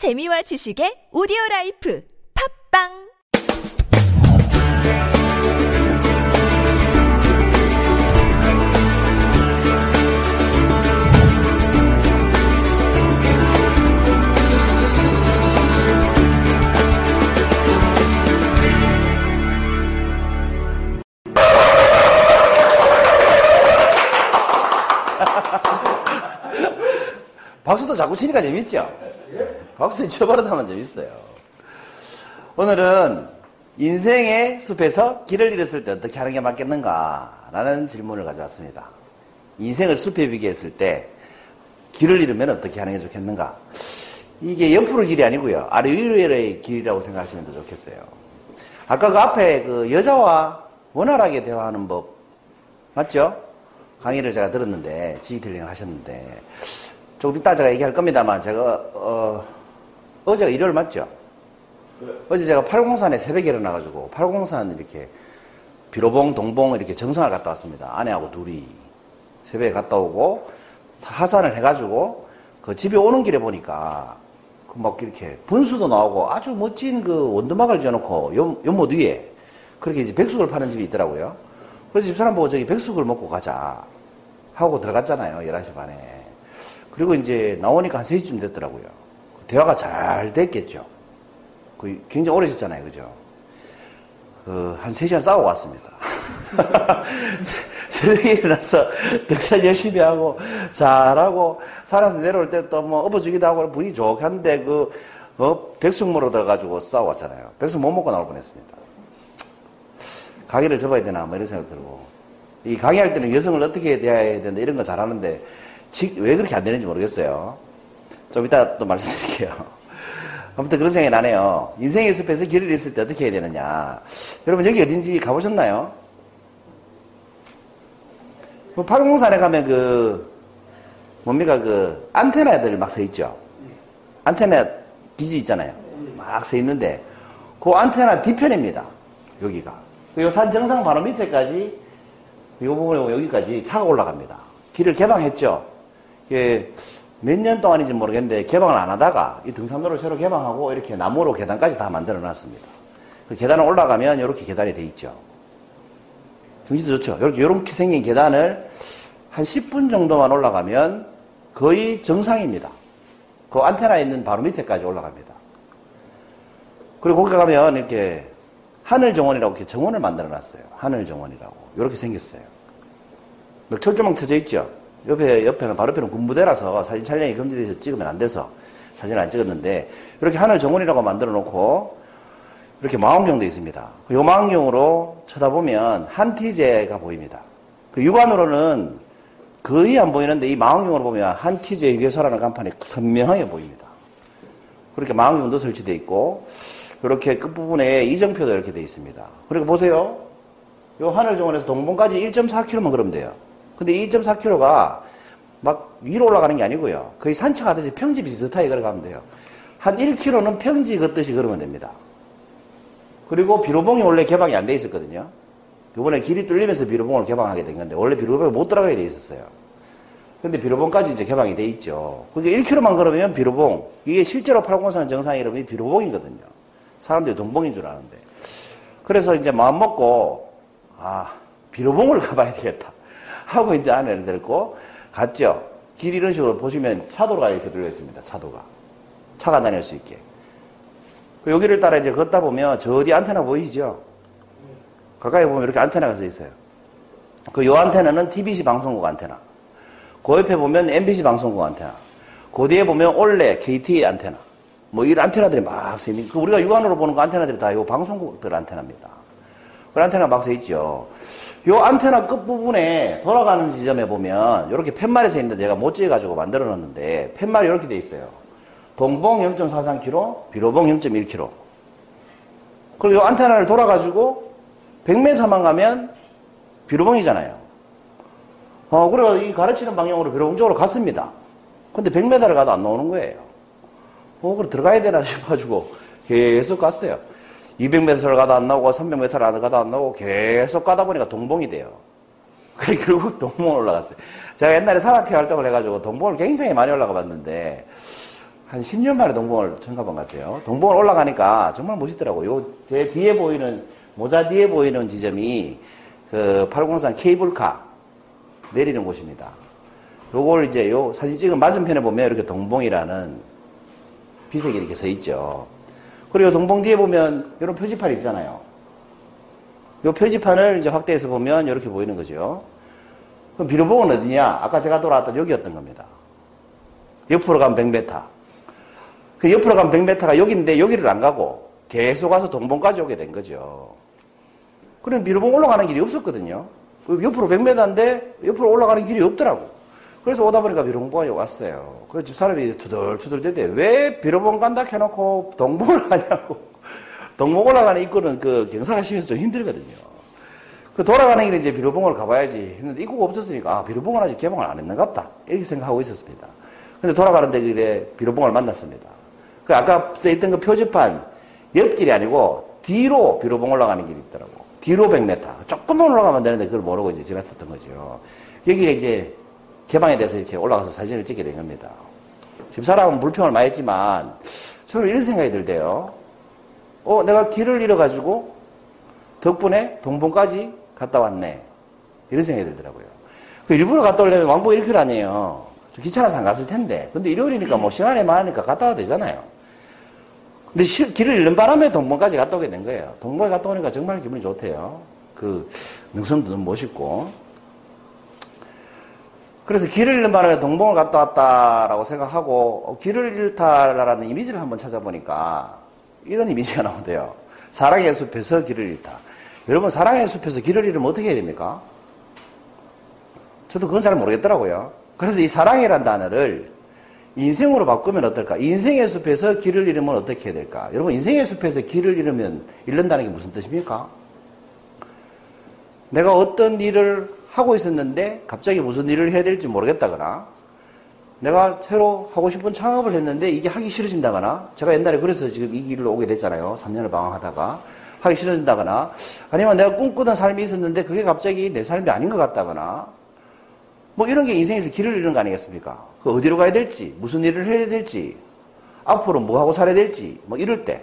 재미와 지식의 오디오 라이프 팝빵 박수도 자꾸 치니까 재밌죠? 박수는 쳐버릇하면 재밌어요. 오늘은 인생의 숲에서 길을 잃었을 때 어떻게 하는 게 맞겠는가? 라는 질문을 가져왔습니다. 인생을 숲에 비교했을 때 길을 잃으면 어떻게 하는 게 좋겠는가? 이게 옆으로 길이 아니고요. 아래 위로의 길이라고 생각하시면 더 좋겠어요. 아까 그 앞에 그 여자와 원활하게 대화하는 법, 맞죠? 강의를 제가 들었는데, 지휘틀링 하셨는데, 조금 이따 제가 얘기할 겁니다만, 제가, 어, 어제가 일요일 맞죠? 어제 제가 팔공산에 새벽에 일어나가지고, 팔공산 이렇게, 비로봉, 동봉 이렇게 정상을 갔다 왔습니다. 아내하고 둘이. 새벽에 갔다 오고, 하산을 해가지고, 그 집에 오는 길에 보니까, 그 막 이렇게 분수도 나오고 아주 멋진 그 원두막을 지어놓고 연, 연못 위에 그렇게 이제 백숙을 파는 집이 있더라고요. 그래서 집사람 보고 저기 백숙을 먹고 가자 하고 들어갔잖아요. 11시 반에. 그리고 이제 나오니까 한 3시쯤 됐더라고요. 대화가 잘 됐겠죠. 그 굉장히 오래졌잖아요. 그죠? 그, 한 3시간 싸우고 왔습니다. 새벽에 일어나서 등산 열심히 하고, 잘하고, 살아서 내려올 때 또뭐 엎어주기도 하고 분위기 좋겠는데, 그, 어, 백숙 들어가지고 싸워왔잖아요. 백숙 못 먹고 나올 뻔 했습니다. 강의를 접어야 되나, 뭐 이런 생각 들고. 이 강의할 때는 여성을 어떻게 대해야 되는데 이런 거 잘하는데, 왜 그렇게 안 되는지 모르겠어요. 좀 이따 또 말씀드릴게요. 아무튼 그런 생각이 나네요. 인생의 숲에서 길을 잃었을 때 어떻게 해야 되느냐. 여러분 여기 어딘지 가보셨나요? 뭐 팔공산에 가면 그 뭡니까 그 안테나들 막 서 있죠. 안테나 기지 있잖아요. 막 서 있는데 그 안테나 뒤편입니다. 여기가. 요 산 정상 바로 밑에까지 요 부분에 여기까지 차가 올라갑니다. 길을 개방했죠. 몇 년 동안인지 모르겠는데 개방을 안 하다가 이 등산로를 새로 개방하고 이렇게 나무로 계단까지 다 만들어 놨습니다. 그 계단을 올라가면 이렇게 계단이 돼 있죠. 경치도 좋죠. 이렇게, 이렇게 생긴 계단을 한 10분 정도만 올라가면 거의 정상입니다. 그 안테나 있는 바로 밑에까지 올라갑니다. 그리고 거기 가면 이렇게 하늘 정원이라고 이렇게 정원을 만들어 놨어요. 하늘 정원이라고. 이렇게 생겼어요. 철조망 쳐져 있죠. 옆에, 옆에는, 바로 옆에는 군부대라서 사진 촬영이 금지돼서 찍으면 안 돼서 사진을 안 찍었는데, 이렇게 하늘 정원이라고 만들어 놓고, 이렇게 망원경도 있습니다. 이 망원경으로 쳐다보면 한티제가 보입니다. 그 육안으로는 거의 안 보이는데 이 망원경으로 보면 한티제 휴게소라는 간판이 선명하게 보입니다. 그렇게 망원경도 설치되어 있고, 이렇게 끝부분에 이정표도 이렇게 되어 있습니다. 그리고 보세요. 이 하늘 정원에서 동봉까지 1.4km만 걸으면 돼요. 근데 2.4km가 막 위로 올라가는 게 아니고요. 거의 산책하듯이 평지 비슷하게 걸어가면 돼요. 한 1km는 평지 걷듯이 걸으면 됩니다. 그리고 비로봉이 원래 개방이 안 돼 있었거든요. 이번에 길이 뚫리면서 비로봉을 개방하게 된 건데 원래 비로봉에 못 들어가게 돼 있었어요. 근데 비로봉까지 이제 개방이 돼 있죠. 그게 1km만 걸으면 비로봉. 이게 실제로 팔공산 정상 이름이 비로봉이거든요. 사람들이 동봉인 줄 아는데. 그래서 이제 마음 먹고 아 비로봉을 가봐야 되겠다. 하고 이제 아내를 데리고 갔죠. 길 이런 식으로 보시면 차도가 이렇게 들려 있습니다. 차도가. 차가 다닐 수 있게. 그 여기를 따라 이제 걷다 보면 저 어디 안테나 보이시죠? 가까이 보면 이렇게 안테나가 서 있어요. 그 요 안테나는 TBC 방송국 안테나. 그 옆에 보면 MBC 방송국 안테나. 그 뒤에 보면 올레 KT 안테나. 뭐 이런 안테나들이 막 서 있는, 그 우리가 육안으로 보는 그 안테나들이 다 요 방송국들 안테나입니다. 그 안테나 막 서 있죠. 요 안테나 끝부분에 돌아가는 지점에 보면 이렇게 팻말이 서 있는데 제가 못 지어가지고 만들어 놨는데 팻말이 이렇게 돼 있어요. 동봉 0.43km, 비로봉 0.1km. 그리고 이 안테나를 돌아가지고 100m만 가면 비로봉이잖아요. 어, 그래서 이 가르치는 방향으로 비로봉 쪽으로 갔습니다. 근데 100m를 가도 안 나오는 거예요. 어, 그래 들어가야 되나 싶어가지고 계속 갔어요. 200m를 가도 안 나오고 300m를 가도 안 나오고 계속 가다 보니까 동봉이 돼요. 그래 결국 동봉을 올라갔어요. 제가 옛날에 산악회 활동을 해가지고 동봉을 굉장히 많이 올라가 봤는데 한 10년 만에 동봉을 처음 가본 것 같아요. 동봉을 올라가니까 정말 멋있더라고요. 제 뒤에 보이는, 모자 뒤에 보이는 지점이 그 팔공산 케이블카 내리는 곳입니다. 요걸 이제 요 사진 찍은 맞은편에 보면 이렇게 동봉이라는 비색이 이렇게 서 있죠. 그리고 동봉 뒤에 보면 이런 표지판이 있잖아요. 요 표지판을 이제 확대해서 보면 이렇게 보이는 거죠. 그럼 비로봉은 어디냐? 아까 제가 돌아왔던 여기였던 겁니다. 옆으로 가면 100m. 그 옆으로 가면 100m가 여기인데 여기를 안 가고 계속 와서 동봉까지 오게 된 거죠. 그럼 비로봉 올라가는 길이 없었거든요. 그 옆으로 100m인데 옆으로 올라가는 길이 없더라고. 그래서 오다 보니까 비로봉까지 왔어요. 그래서 집사람이 투덜투덜 대대 왜 비로봉 간다 해놓고 동봉을 하냐고. 동봉 올라가는 입구는 그 경사가 심해서 좀 힘들거든요. 그 돌아가는 길에 이제 비로봉을 가봐야지 했는데 입구가 없었으니까 아, 비로봉은 아직 개봉을 안 했는갑다. 이렇게 생각하고 있었습니다. 근데 돌아가는 데 길에 비로봉을 만났습니다. 그 아까 써있던 그 표지판 옆길이 아니고 뒤로 비로봉 올라가는 길이 있더라고. 뒤로 100m. 조금만 올라가면 되는데 그걸 모르고 이제 지나쳤던 거죠. 여기가 이제 개방에 대해서 이렇게 올라가서 사진을 찍게 된 겁니다. 집사람은 물평을 많이 했지만 저는 이런 생각이 들대요. 어, 내가 길을 잃어가지고 덕분에 동봉까지 갔다 왔네. 이런 생각이 들더라고요. 그 일부러 갔다 오려면 왕복 1km 아니에요. 좀 귀찮아서 안 갔을 텐데. 근데 일요일이니까 뭐 시간이 많으니까 갔다 와도 되잖아요. 근데 시, 길을 잃는 바람에 동봉까지 갔다 오게 된 거예요. 동봉에 갔다 오니까 정말 기분이 좋대요. 그 능선도 너무 멋있고. 그래서 길을 잃는 바람에 동봉을 갔다 왔다라고 생각하고 어, 길을 잃다라는 이미지를 한번 찾아보니까 이런 이미지가 나온대요. 사랑의 숲에서 길을 잃다. 여러분 사랑의 숲에서 길을 잃으면 어떻게 해야 됩니까? 저도 그건 잘 모르겠더라고요. 그래서 이 사랑이란 단어를 인생으로 바꾸면 어떨까? 인생의 숲에서 길을 잃으면 어떻게 해야 될까? 여러분 인생의 숲에서 길을 잃으면 잃는다는 게 무슨 뜻입니까? 내가 어떤 일을 하고 있었는데 갑자기 무슨 일을 해야 될지 모르겠다거나 내가 새로 하고 싶은 창업을 했는데 이게 하기 싫어진다거나 제가 옛날에 그래서 지금 이 길로 오게 됐잖아요. 3년을 방황하다가 하기 싫어진다거나 아니면 내가 꿈꾸던 삶이 있었는데 그게 갑자기 내 삶이 아닌 것 같다거나 뭐 이런 게 인생에서 길을 잃는 거 아니겠습니까? 그 어디로 가야 될지 무슨 일을 해야 될지 앞으로 뭐 하고 살아야 될지 뭐 이럴 때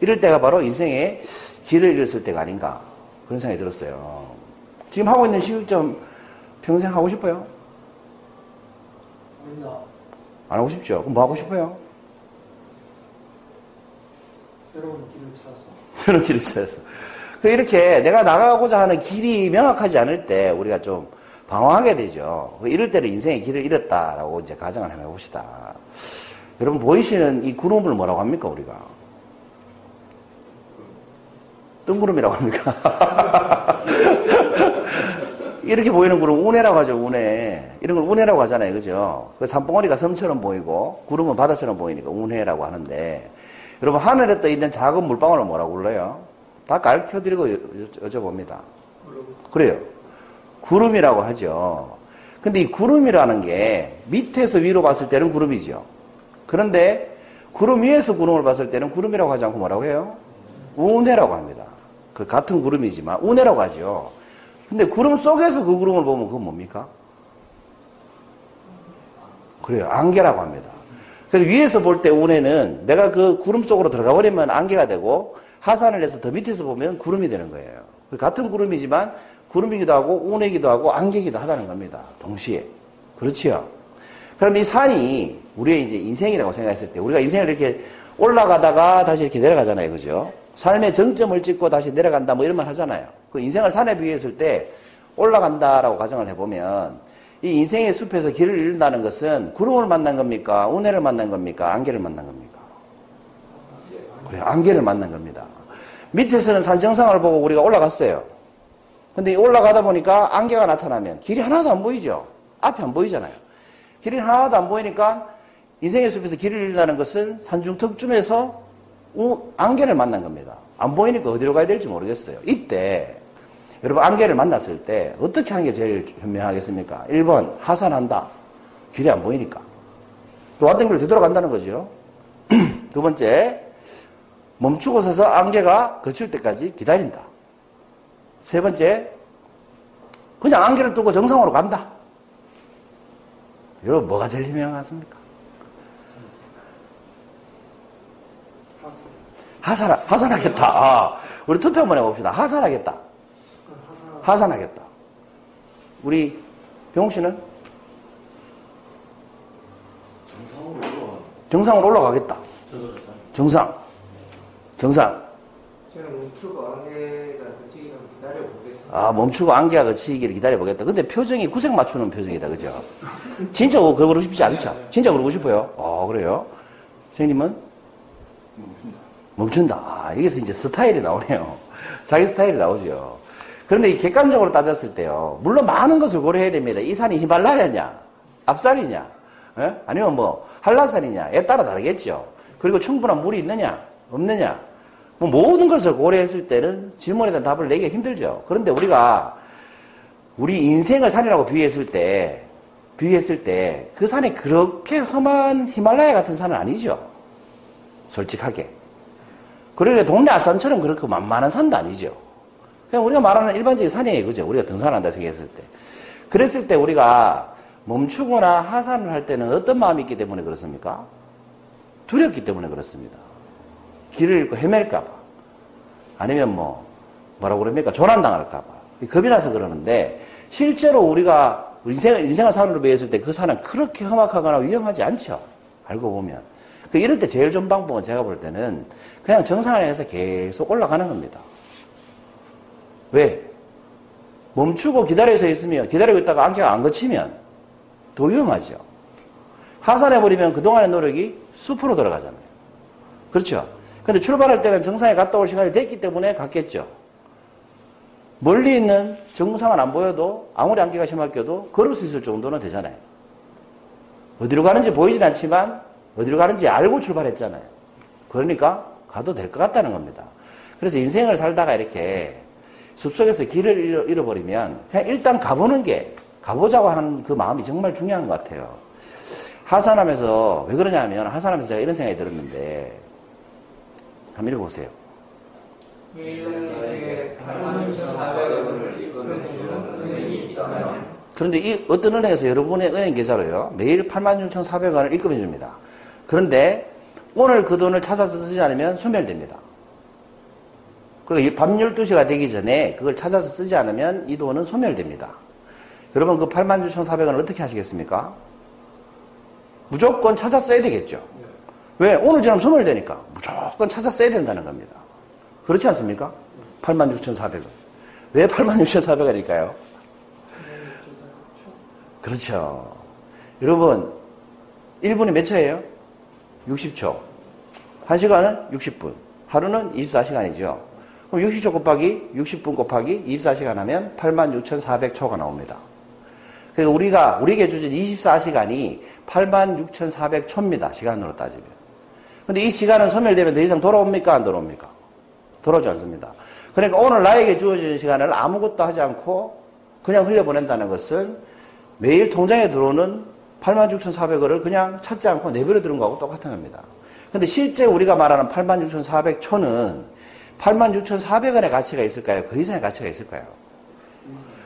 이럴 때가 바로 인생의 길을 잃었을 때가 아닌가 그런 생각이 들었어요. 지금 하고 있는 시급점 평생 하고 싶어요? 아닙니다. 안 하고 싶죠? 그럼 뭐 하고 싶어요? 새로운 길을 찾아서. 그런 길을 찾아서. 그 이렇게 내가 나가고자 하는 길이 명확하지 않을 때 우리가 좀 방황하게 되죠. 그 이럴 때는 인생의 길을 잃었다라고 이제 가정을 해봅시다. 여러분 보이시는 이 구름을 뭐라고 합니까 우리가? 뜬구름이라고 합니까? 이렇게 보이는 구름 운해라고 하죠, 운해. 이런 걸 운해라고 하잖아요, 그죠? 그 산봉우리가 섬처럼 보이고, 구름은 바다처럼 보이니까 운해라고 하는데, 여러분, 하늘에 떠 있는 작은 물방울을 뭐라고 불러요? 다 가르쳐드리고 여쭤봅니다. 그래요. 구름이라고 하죠. 근데 이 구름이라는 게 밑에서 위로 봤을 때는 구름이죠. 그런데 구름 위에서 구름을 봤을 때는 구름이라고 하지 않고 뭐라고 해요? 운해라고 합니다. 그 같은 구름이지만 운해라고 하죠. 근데 구름 속에서 그 구름을 보면 그건 뭡니까? 그래요. 안개라고 합니다. 그래서 위에서 볼 때 운해는 내가 그 구름 속으로 들어가 버리면 안개가 되고 하산을 해서 더 밑에서 보면 구름이 되는 거예요. 그 같은 구름이지만 구름이기도 하고 운해기도 하고 안개기도 하다는 겁니다. 동시에. 그렇지요. 그럼 이 산이 우리의 이제 인생이라고 생각했을 때 우리가 인생을 이렇게 올라가다가 다시 이렇게 내려가잖아요. 그죠? 삶의 정점을 찍고 다시 내려간다 뭐 이런 말 하잖아요. 그 인생을 산에 비유했을 때 올라간다라고 가정을 해보면 이 인생의 숲에서 길을 잃는다는 것은 구름을 만난 겁니까? 운해를 만난 겁니까? 안개를 만난 겁니까? 그래, 안개를 만난 겁니다. 밑에서는 산 정상을 보고 우리가 올라갔어요. 근데 올라가다 보니까 안개가 나타나면 길이 하나도 안 보이죠? 앞이 안 보이잖아요. 길이 하나도 안 보이니까 인생의 숲에서 길을 잃는다는 것은 산중턱쯤에서 우- 안개를 만난 겁니다. 안 보이니까 어디로 가야 될지 모르겠어요. 이때 여러분 안개를 만났을 때 어떻게 하는 게 제일 현명하겠습니까? 1번 하산한다. 길이 안 보이니까. 또 왔던 길로 되돌아간다는 거죠. 두 번째 멈추고 서서 안개가 거칠 때까지 기다린다. 세 번째 그냥 안개를 두고 정상으로 간다. 여러분 뭐가 제일 현명하십니까? 하사. 하산, 하산하겠다. 아, 우리 투표 한번 해봅시다. 하산하겠다. 하산하겠다. 우리 병욱 씨는 정상으로 올라가겠다. 정상. 정상. 저는 멈추고 안개가 그치기를 기다려보겠습니다. 아, 멈추고 안개가 그치기를 기다려보겠다. 근데 표정이 구색 맞추는 표정이다. 그죠? 진짜 그러고 싶지 않죠? 진짜 그러고 싶어요? 어, 그래요? 선생님은? 멈춘다. 멈춘다. 아, 여기서 이제 스타일이 나오네요. 자기 스타일이 나오죠. 그런데 이 객관적으로 따졌을 때요. 물론 많은 것을 고려해야 됩니다. 이 산이 히말라야냐? 앞산이냐? 예? 아니면 뭐, 한라산이냐?에 따라 다르겠죠. 그리고 충분한 물이 있느냐? 없느냐? 뭐 모든 것을 고려했을 때는 질문에 대한 답을 내기가 힘들죠. 그런데 우리가 우리 인생을 산이라고 비유했을 때, 비유했을 때, 그 산이 그렇게 험한 히말라야 같은 산은 아니죠. 솔직하게. 그러니까 동네 아산처럼 그렇게 만만한 산도 아니죠. 그냥 우리가 말하는 일반적인 산이에요. 그죠? 우리가 등산한다 생각했을 때. 그랬을 때 우리가 멈추거나 하산을 할 때는 어떤 마음이 있기 때문에 그렇습니까? 두렵기 때문에 그렇습니다. 길을 잃고 헤맬까봐. 아니면 뭐, 뭐라고 그럽니까? 조난당할까봐. 겁이 나서 그러는데, 실제로 우리가 인생, 인생을 산으로 비했을 때 그 산은 그렇게 험악하거나 위험하지 않죠. 알고 보면. 그 이럴 때 제일 좋은 방법은 제가 볼 때는 그냥 정상을 해서 계속 올라가는 겁니다. 왜? 멈추고 기다려서 있으면, 기다리고 있다가 안개가 안 거치면 더 위험하죠. 하산해버리면 그동안의 노력이 숲으로 들어가잖아요. 그렇죠? 근데 출발할 때는 정상에 갔다 올 시간이 됐기 때문에 갔겠죠. 멀리 있는 정상은 안 보여도 아무리 안개가 심하게도 걸을 수 있을 정도는 되잖아요. 어디로 가는지 보이진 않지만 어디로 가는지 알고 출발했잖아요. 그러니까 가도 될 것 같다는 겁니다. 그래서 인생을 살다가 이렇게 숲속에서 길을 잃어버리면 그냥 일단 가보는 게 가보자고 하는 그 마음이 정말 중요한 것 같아요. 하산하면서 왜 그러냐면 하산하면서 제가 이런 생각이 들었는데 한번 읽어보세요. 일에게 86,400원을 이끌어주는 은행이 있다면 그런데 이 어떤 은행에서 여러분의 은행 계좌로요 매일 86,400원을 입금해 줍니다. 그런데 오늘 그 돈을 찾아서 쓰지 않으면 소멸됩니다. 그리고 밤 12시가 되기 전에 그걸 찾아서 쓰지 않으면 이 돈은 소멸됩니다. 여러분 그 86,400원을 어떻게 하시겠습니까? 무조건 찾아 써야 되겠죠. 왜? 오늘 지나면 소멸되니까 무조건 찾아 써야 된다는 겁니다. 그렇지 않습니까? 86,400원. 왜 86,400원일까요? 그렇죠. 여러분, 1분이 몇 초예요? 60초. 1시간은 60분. 하루는 24시간이죠. 그럼 60초 곱하기 60분 곱하기 24시간 하면 86,400초가 나옵니다. 그러니까 우리가, 우리에게 주어진 24시간이 86,400초입니다. 시간으로 따지면. 근데 이 시간은 소멸되면 더 이상 돌아옵니까? 안 돌아옵니까? 돌아오지 않습니다. 그러니까 오늘 나에게 주어진 시간을 아무것도 하지 않고 그냥 흘려보낸다는 것은 매일 통장에 들어오는 86,400원을 그냥 찾지 않고 내버려 두는 거하고 똑같은 겁니다. 근데 실제 우리가 말하는 86,400초는 86,400원의 가치가 있을까요? 그 이상의 가치가 있을까요?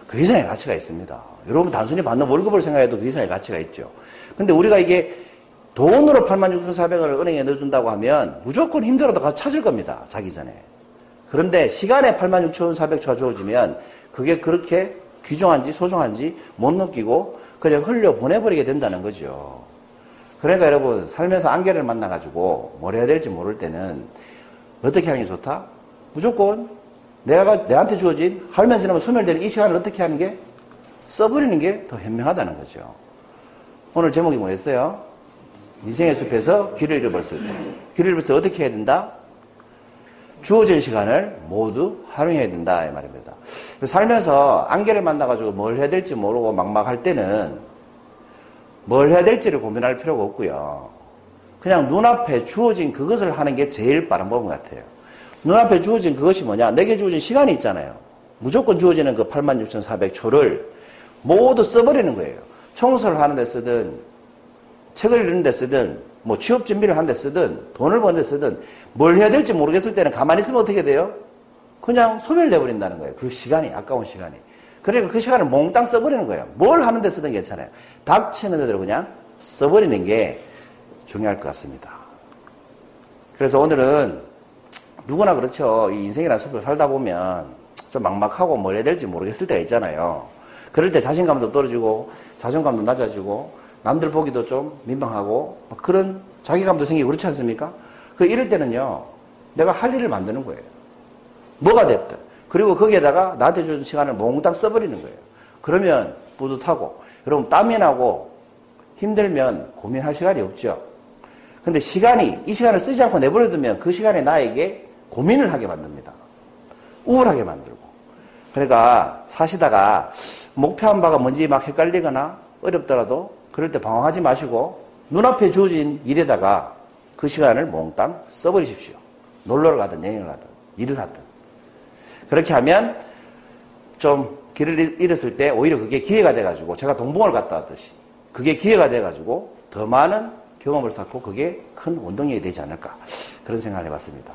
그 이상의 가치가 있습니다. 여러분 단순히 받는 월급을 생각해도 그 이상의 가치가 있죠. 근데 우리가 이게 돈으로 86,400원을 은행에 넣어준다고 하면 무조건 힘들어도 가서 찾을 겁니다. 자기 전에. 그런데 시간에 86,400초가 주어지면 그게 그렇게 귀중한지 소중한지 못 느끼고 그냥 흘려 보내버리게 된다는 거죠. 그러니까 여러분 살면서 안개를 만나가지고 뭘 해야 될지 모를 때는 어떻게 하는 게 좋다? 무조건 내가 내한테 주어진 하루면 지나면 소멸되는 이 시간을 어떻게 하는 게 써버리는 게 더 현명하다는 거죠. 오늘 제목이 뭐였어요? 인생의 숲에서 길을 잃어버렸을 때. 길을 잃어버렸을 때 어떻게 해야 된다? 주어진 시간을 모두 활용해야 된다 이 말입니다. 살면서 안개를 만나가지고 뭘 해야 될지 모르고 막막할 때는 뭘 해야 될지를 고민할 필요가 없고요. 그냥 눈앞에 주어진 그것을 하는 게 제일 빠른 법 같아요. 눈앞에 주어진 그것이 뭐냐? 내게 주어진 시간이 있잖아요. 무조건 주어지는 그 86,400초를 모두 써버리는 거예요. 청소를 하는 데 쓰든, 책을 읽는 데 쓰든, 뭐 취업 준비를 하는 데 쓰든, 돈을 버는 데 쓰든, 뭘 해야 될지 모르겠을 때는 가만히 있으면 어떻게 돼요? 그냥 소멸돼 버린다는 거예요. 그 시간이, 아까운 시간이. 그러니까 그 시간을 몽땅 써버리는 거예요. 뭘 하는 데 쓰든 괜찮아요. 닥치는 대로 그냥 써버리는 게 중요할 것 같습니다. 그래서 오늘은 누구나 그렇죠. 이 인생이라는 숲을 살다 보면 좀 막막하고 뭘 해야 될지 모르겠을 때가 있잖아요. 그럴 때 자신감도 떨어지고 자존감도 낮아지고 남들 보기도 좀 민망하고 막 그런 자기감도 생기고 그렇지 않습니까? 그 이럴 때는요. 내가 할 일을 만드는 거예요. 뭐가 됐든. 그리고 거기에다가 나한테 주는 시간을 몽땅 써버리는 거예요. 그러면 뿌듯하고 여러분 땀이 나고 힘들면 고민할 시간이 없죠. 근데 시간이 이 시간을 쓰지 않고 내버려두면 그 시간에 나에게 고민을 하게 만듭니다. 우울하게 만들고. 그러니까 사시다가 목표한 바가 뭔지 막 헷갈리거나 어렵더라도 그럴 때 방황하지 마시고 눈앞에 주어진 일에다가 그 시간을 몽땅 써버리십시오. 놀러를 가든 여행을 가든 일을 하든. 그렇게 하면 좀 길을 잃었을 때 오히려 그게 기회가 돼가지고 제가 동봉을 갔다 왔듯이 그게 기회가 돼가지고 더 많은 경험을 쌓고 그게 큰 원동력이 되지 않을까 그런 생각을 해봤습니다.